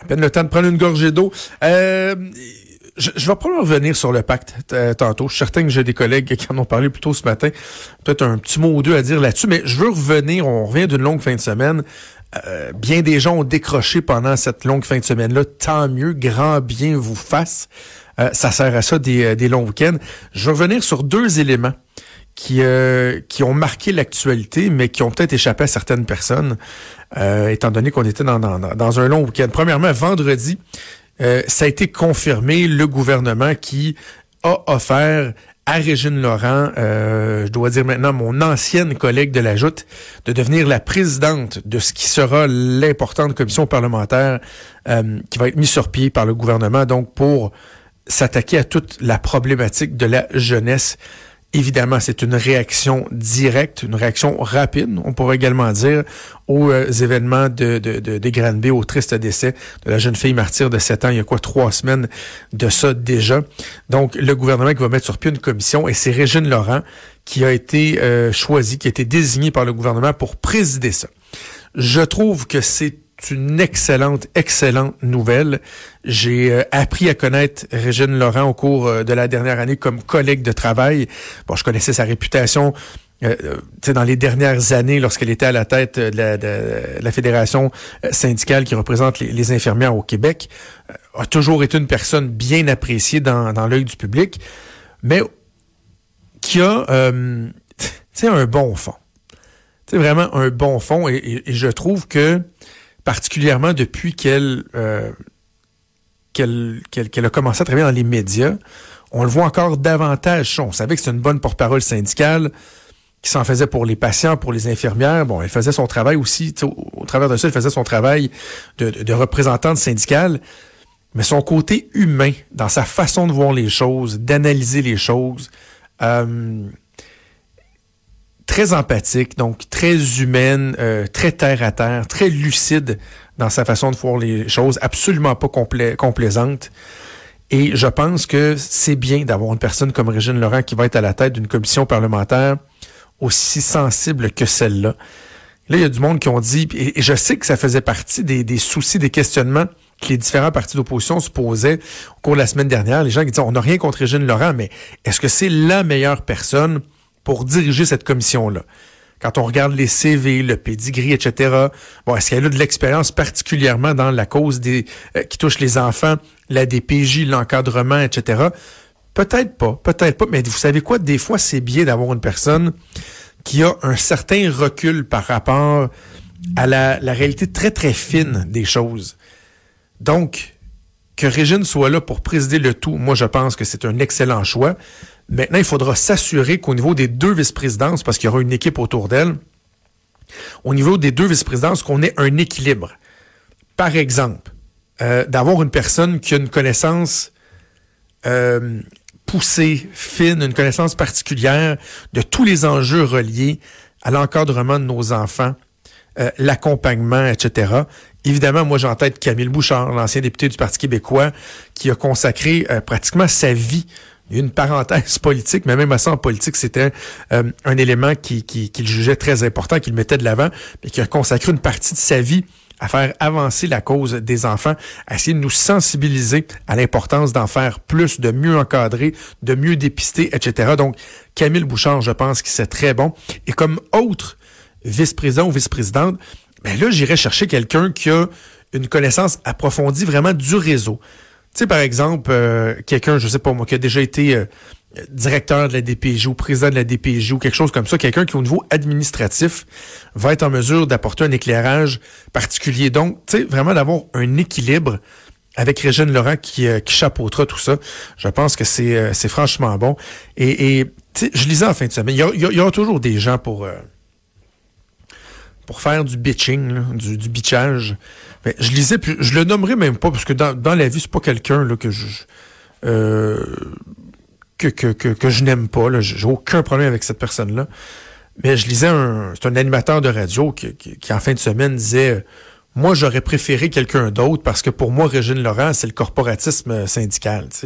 À peine le temps de prendre une gorgée d'eau. Euh, je, je, vais probablement revenir sur le pacte euh, tantôt. Je suis certain que j'ai des collègues qui en ont parlé plus tôt ce matin. Peut-être un petit mot ou deux à dire là-dessus, mais je veux revenir. On revient d'une longue fin de semaine. Euh, bien des gens ont décroché pendant cette longue fin de semaine-là. Tant mieux, grand bien vous fasse. Euh, ça sert à ça des, des longs week-ends. Je vais revenir sur deux éléments qui, euh, qui ont marqué l'actualité, mais qui ont peut-être échappé à certaines personnes, euh, étant donné qu'on était dans, dans, dans, un long week-end. Premièrement, vendredi, euh, ça a été confirmé, le gouvernement qui a offert à Régine Laurent, euh, je dois dire maintenant mon ancienne collègue de la Joute, de devenir la présidente de ce qui sera l'importante commission parlementaire euh, qui va être mise sur pied par le gouvernement, donc pour s'attaquer à toute la problématique de la jeunesse Évidemment, c'est une réaction directe, une réaction rapide, on pourrait également dire, aux euh, événements de, de, de, de au triste décès de la jeune fille martyre de 7 ans, il y a quoi, trois semaines de ça déjà. Donc, le gouvernement qui va mettre sur pied une commission, et c'est Régine Laurent qui a été euh, choisie, qui a été désignée par le gouvernement pour présider ça. Je trouve que c'est une excellente, excellente nouvelle. J'ai euh, appris à connaître Régine Laurent au cours euh, de la dernière année comme collègue de travail. Bon, je connaissais sa réputation euh, dans les dernières années, lorsqu'elle était à la tête de la, de la fédération syndicale qui représente les, infirmières au Québec, a toujours été une personne bien appréciée dans, dans l'œil du public, mais qui a euh, un bon fond. C'est vraiment un bon fond et, et, et je trouve que particulièrement depuis qu'elle euh, qu'elle a commencé à travailler dans les médias, on le voit encore davantage. On savait que c'est une bonne porte-parole syndicale qui s'en faisait pour les patients, pour les infirmières. Bon, elle faisait son travail aussi, au, au, travers de ça, elle faisait son travail de, de, de représentante syndicale. Mais son côté humain, dans sa façon de voir les choses, d'analyser les choses, euh, très empathique, donc très humaine, euh, très terre à terre, très lucide dans sa façon de voir les choses, absolument pas compla complaisante. Et je pense que c'est bien d'avoir une personne comme Régine Laurent qui va être à la tête d'une commission parlementaire aussi sensible que celle-là. Là, il y a du monde qui ont dit, et je sais que ça faisait partie des, des soucis, des questionnements que les différents partis d'opposition se posaient au cours de la semaine dernière. Les gens qui disaient, on n'a rien contre Régine Laurent, mais est-ce que c'est la meilleure personne pour diriger cette commission-là. Quand on regarde les CV, le pedigree, etc., bon, est-ce qu'elle a de l'expérience particulièrement dans la cause des euh, qui touche les enfants, la DPJ, l'encadrement, etc.? Peut-être pas, peut-être pas, mais vous savez quoi? Des fois, c'est bien d'avoir une personne qui a un certain recul par rapport à la, la réalité très, très fine des choses. Donc, que Régine soit là pour présider le tout, moi, je pense que c'est un excellent choix. Maintenant, il faudra s'assurer qu'au niveau des deux vice-présidences, parce qu'il y aura une équipe autour d'elle, au niveau des deux vice-présidences, qu'on ait un équilibre. Par exemple, euh, d'avoir une personne qui a une connaissance euh, poussée, fine, une connaissance particulière de tous les enjeux reliés à l'encadrement de nos enfants, euh, l'accompagnement, etc. Évidemment, moi j'ai en tête Camille Bouchard, l'ancien député du Parti québécois, qui a consacré pratiquement sa vie une parenthèse politique, mais même à ça en politique, c'était euh, un élément qu'il qui, qui jugeait très important, qu'il mettait de l'avant, mais qui a consacré une partie de sa vie à faire avancer la cause des enfants, à essayer de nous sensibiliser à l'importance d'en faire plus, de mieux encadrer, de mieux dépister, etc. Donc, Camille Bouchard, je pense que c'est très bon. Et comme autre vice-président ou vice-présidente, ben là, j'irais chercher quelqu'un qui a une connaissance approfondie vraiment du réseau. Tu sais, par exemple, euh, quelqu'un, je sais pas moi, qui a déjà été euh, directeur de la DPJ ou président de la DPJ ou quelque chose comme ça, quelqu'un qui, au niveau administratif, va être en mesure d'apporter un éclairage particulier. Donc, tu sais, vraiment d'avoir un équilibre avec Régine Laurent qui, euh, qui chapeautera tout ça. Je pense que c'est euh, franchement bon. Et, et je lisais en fin de semaine, il y, aura toujours des gens pour... pour faire du bitching, du, bitchage. Je lisais, puis je le nommerai même pas, parce que dans, la vie, c'est pas quelqu'un que je euh, que, je n'aime pas. J'ai aucun problème avec cette personne-là. Mais je lisais un. C'est un animateur de radio qui, en fin de semaine, disait Moi, j'aurais préféré quelqu'un d'autre parce que pour moi, Régine Laurent, c'est le corporatisme syndical.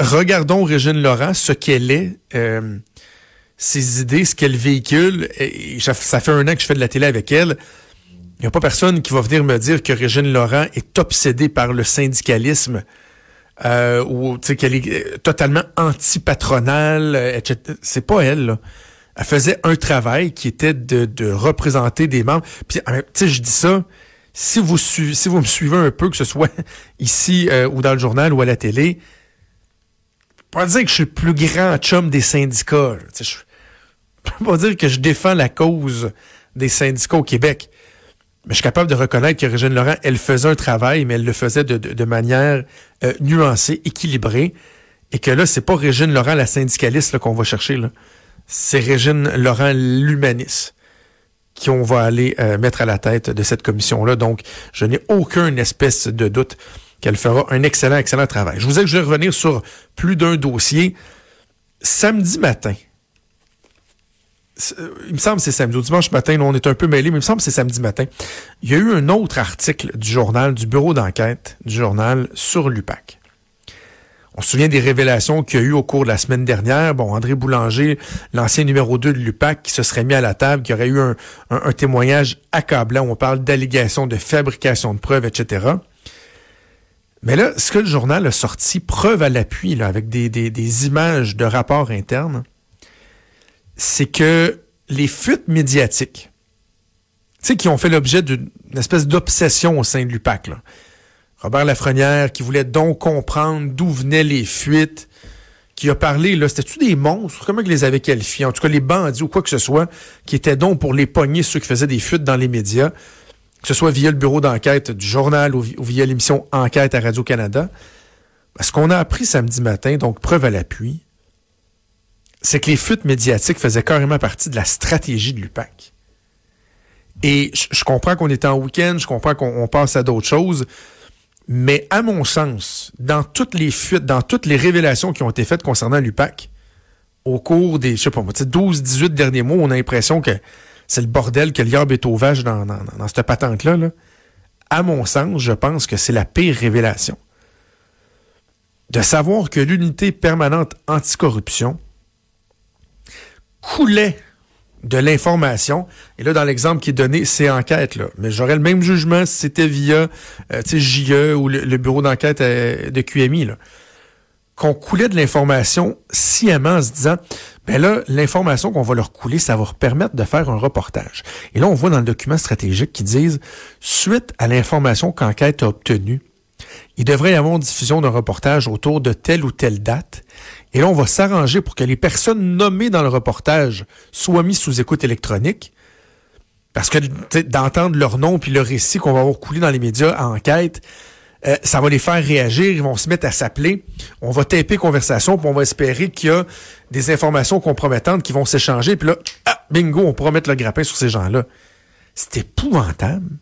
Regardons Régine Laurent, ce qu'elle est. Euh, ses idées, ce qu'elle véhicule. Et ça fait un an que je fais de la télé avec elle. Il n'y a pas personne qui va venir me dire que Régine Laurent est obsédée par le syndicalisme euh, ou qu'elle est euh, totalement anti-patronale, euh. C'est pas elle. Là. Elle faisait un travail qui était de, de représenter des membres. Puis, je dis ça, si vous, si vous me suivez un peu, que ce soit ici euh, ou dans le journal ou à la télé, pas dire que je suis le plus grand chum des syndicats. Je peux pas dire que je défends la cause des syndicats au Québec. Mais je suis capable de reconnaître que Régine Laurent, elle faisait un travail, mais elle le faisait de, de, manière euh, nuancée, équilibrée. Et que là, c'est pas Régine Laurent, la syndicaliste, qu'on va chercher. C'est Régine Laurent, l'humaniste, qu'on va aller euh, mettre à la tête de cette commission-là. Donc, je n'ai aucun espèce de doute qu'elle fera un excellent, excellent travail. Je vous ai que je vais revenir sur plus d'un dossier. Samedi matin, il me semble que c'est samedi. Au dimanche matin, on est un peu mêlés, mais il me semble que c'est samedi matin. Il y a eu un autre article du journal, du bureau d'enquête du journal sur l'UPAC. On se souvient des révélations qu'il y a eu au cours de la semaine dernière. Bon, André Boulanger, l'ancien numéro 2 de l'UPAC, qui se serait mis à la table, qui aurait eu un, un témoignage accablant où on parle d'allégations de fabrication de preuves, etc. Mais là, ce que le journal a sorti, preuve à l'appui, avec des, images de rapports internes, c'est que les fuites médiatiques, tu sais, qui ont fait l'objet d'une espèce d'obsession au sein de l'UPAC, Robert Lafrenière, qui voulait donc comprendre d'où venaient les fuites, qui a parlé, là, c'était-tu des monstres? Comment ils les avaient qualifiés? En tout cas, les bandits ou quoi que ce soit, qui étaient donc pour les pogner ceux qui faisaient des fuites dans les médias, que ce soit via le bureau d'enquête du journal ou, via l'émission Enquête à Radio-Canada. Ce qu'on a appris samedi matin, donc preuve à l'appui, c'est que les fuites médiatiques faisaient carrément partie de la stratégie de l'UPAC. Et je, comprends qu'on est en week-end, je comprends qu'on passe à d'autres choses, mais à mon sens, dans toutes les fuites, dans toutes les révélations qui ont été faites concernant l'UPAC, au cours des, je sais pas 12, 18 derniers mois, on a l'impression que c'est le bordel que l'herbe est au vache dans, dans, cette patente-là. Là. À mon sens, je pense que c'est la pire révélation. De savoir que l'unité permanente anticorruption coulait de l'information. Et là, dans l'exemple qui est donné, c'est enquête. Mais j'aurais le même jugement si c'était via euh, JE ou le, bureau d'enquête euh, de QMI. Qu'on coulait de l'information sciemment en se disant, ben là, l'information qu'on va leur couler, ça va leur permettre de faire un reportage. Et là, on voit dans le document stratégique qu'ils disent, suite à l'information qu'enquête a obtenue, il devrait y avoir une diffusion d'un reportage autour de telle ou telle date et là, on va s'arranger pour que les personnes nommées dans le reportage soient mises sous écoute électronique. Parce que d'entendre leur nom puis leur récit qu'on va avoir coulé dans les médias à enquête, euh, ça va les faire réagir, ils vont se mettre à s'appeler. On va taper conversation, puis on va espérer qu'il y a des informations compromettantes qui vont s'échanger. Puis là, ah, bingo, on pourra mettre le grappin sur ces gens-là. C'est épouvantable.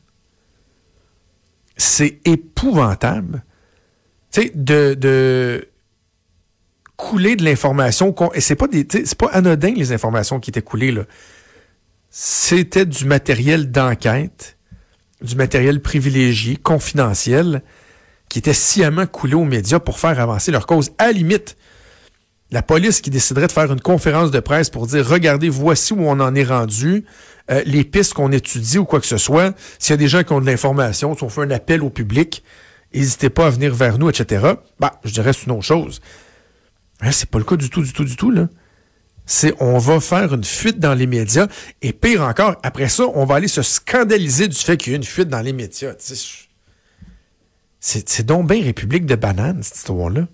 C'est épouvantable. Tu sais, de, de, couler de l'information. Et c'est pas c'est pas anodin les informations qui étaient coulées là. C'était du matériel d'enquête, du matériel privilégié, confidentiel, qui était sciemment coulé aux médias pour faire avancer leur cause. À limite, la police qui déciderait de faire une conférence de presse pour dire regardez, voici où on en est rendu, euh, les pistes qu'on étudie ou quoi que ce soit. S'il y a des gens qui ont de l'information, si on fait un appel au public, n'hésitez pas à venir vers nous, etc. Bah, je dirais c'est une autre chose. Hein, c'est pas le cas du tout, du tout, du tout, là. C'est on va faire une fuite dans les médias et pire encore, après ça, on va aller se scandaliser du fait qu'il y a une fuite dans les médias. C'est donc bien République de bananes, cette histoire-là.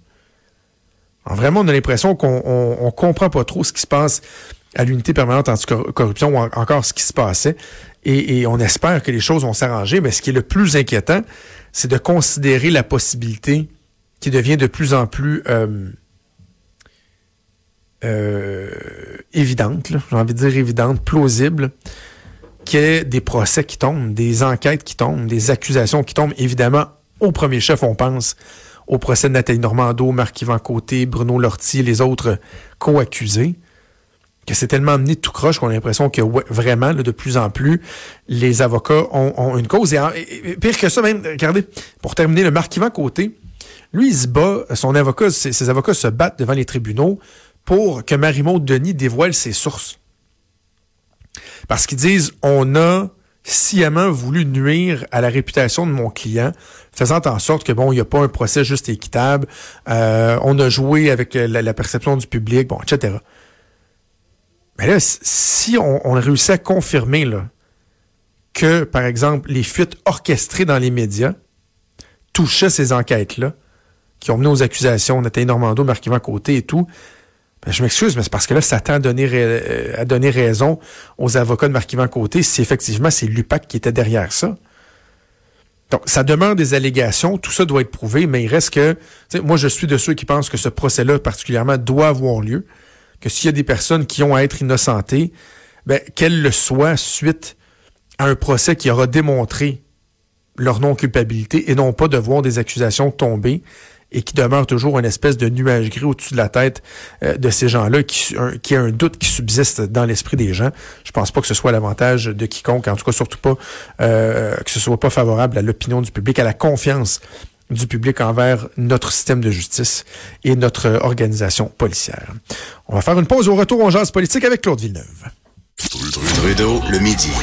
Vraiment, on a l'impression qu'on on, comprend pas trop ce qui se passe à l'unité permanente anticorruption ou encore ce qui se passait. Et, on espère que les choses vont s'arranger. Mais ce qui est le plus inquiétant, c'est de considérer la possibilité qui devient de plus en plus euh, euh, évidente, j'ai envie de dire évidente, plausible, qu'il y ait des procès qui tombent, des enquêtes qui tombent, des accusations qui tombent. Évidemment, au premier chef, on pense au procès de Nathalie Normando, Marc-Yvan Côté, Bruno Lortie, les autres co-accusés, que c'est tellement amené tout croche qu'on a l'impression que vraiment, de plus en plus, les avocats ont, une cause. Et, pire que ça, même, regardez, pour terminer, le Marc-Yvan Côté, lui, il se bat, son avocat, ses avocats se battent devant les tribunaux pour que Marie-Maude Denis dévoile ses sources. Parce qu'ils disent, on a sciemment voulu nuire à la réputation de mon client, faisant en sorte que bon, il n'y a pas un procès juste et équitable, euh, on a joué avec la, perception du public, bon, etc. Mais là, si on, on réussit à confirmer là, que, par exemple, les fuites orchestrées dans les médias touchaient ces enquêtes-là, qui ont mené aux accusations, Nathalie Normando, Marc-Yvan Côté et tout, je m'excuse, mais c'est parce que là, ça tend à donner, euh, à donner raison aux avocats de Marc-Yvan Côté si effectivement c'est l'UPAC qui était derrière ça. Donc, ça demande des allégations, tout ça doit être prouvé, mais il reste que, moi, je suis de ceux qui pensent que ce procès-là, particulièrement, doit avoir lieu, que s'il y a des personnes qui ont à être innocentées, ben, qu'elles le soient suite à un procès qui aura démontré leur non-culpabilité et non pas de voir des accusations tomber et qui demeure toujours une espèce de nuage gris au-dessus de la tête euh, de ces gens-là, qui, qui a un doute qui subsiste dans l'esprit des gens. Je pense pas que ce soit l'avantage de quiconque, en tout cas surtout pas euh, que ce soit pas favorable à l'opinion du public, à la confiance du public envers notre système de justice et notre organisation policière. On va faire une pause au retour en jazz politique avec Claude Villeneuve.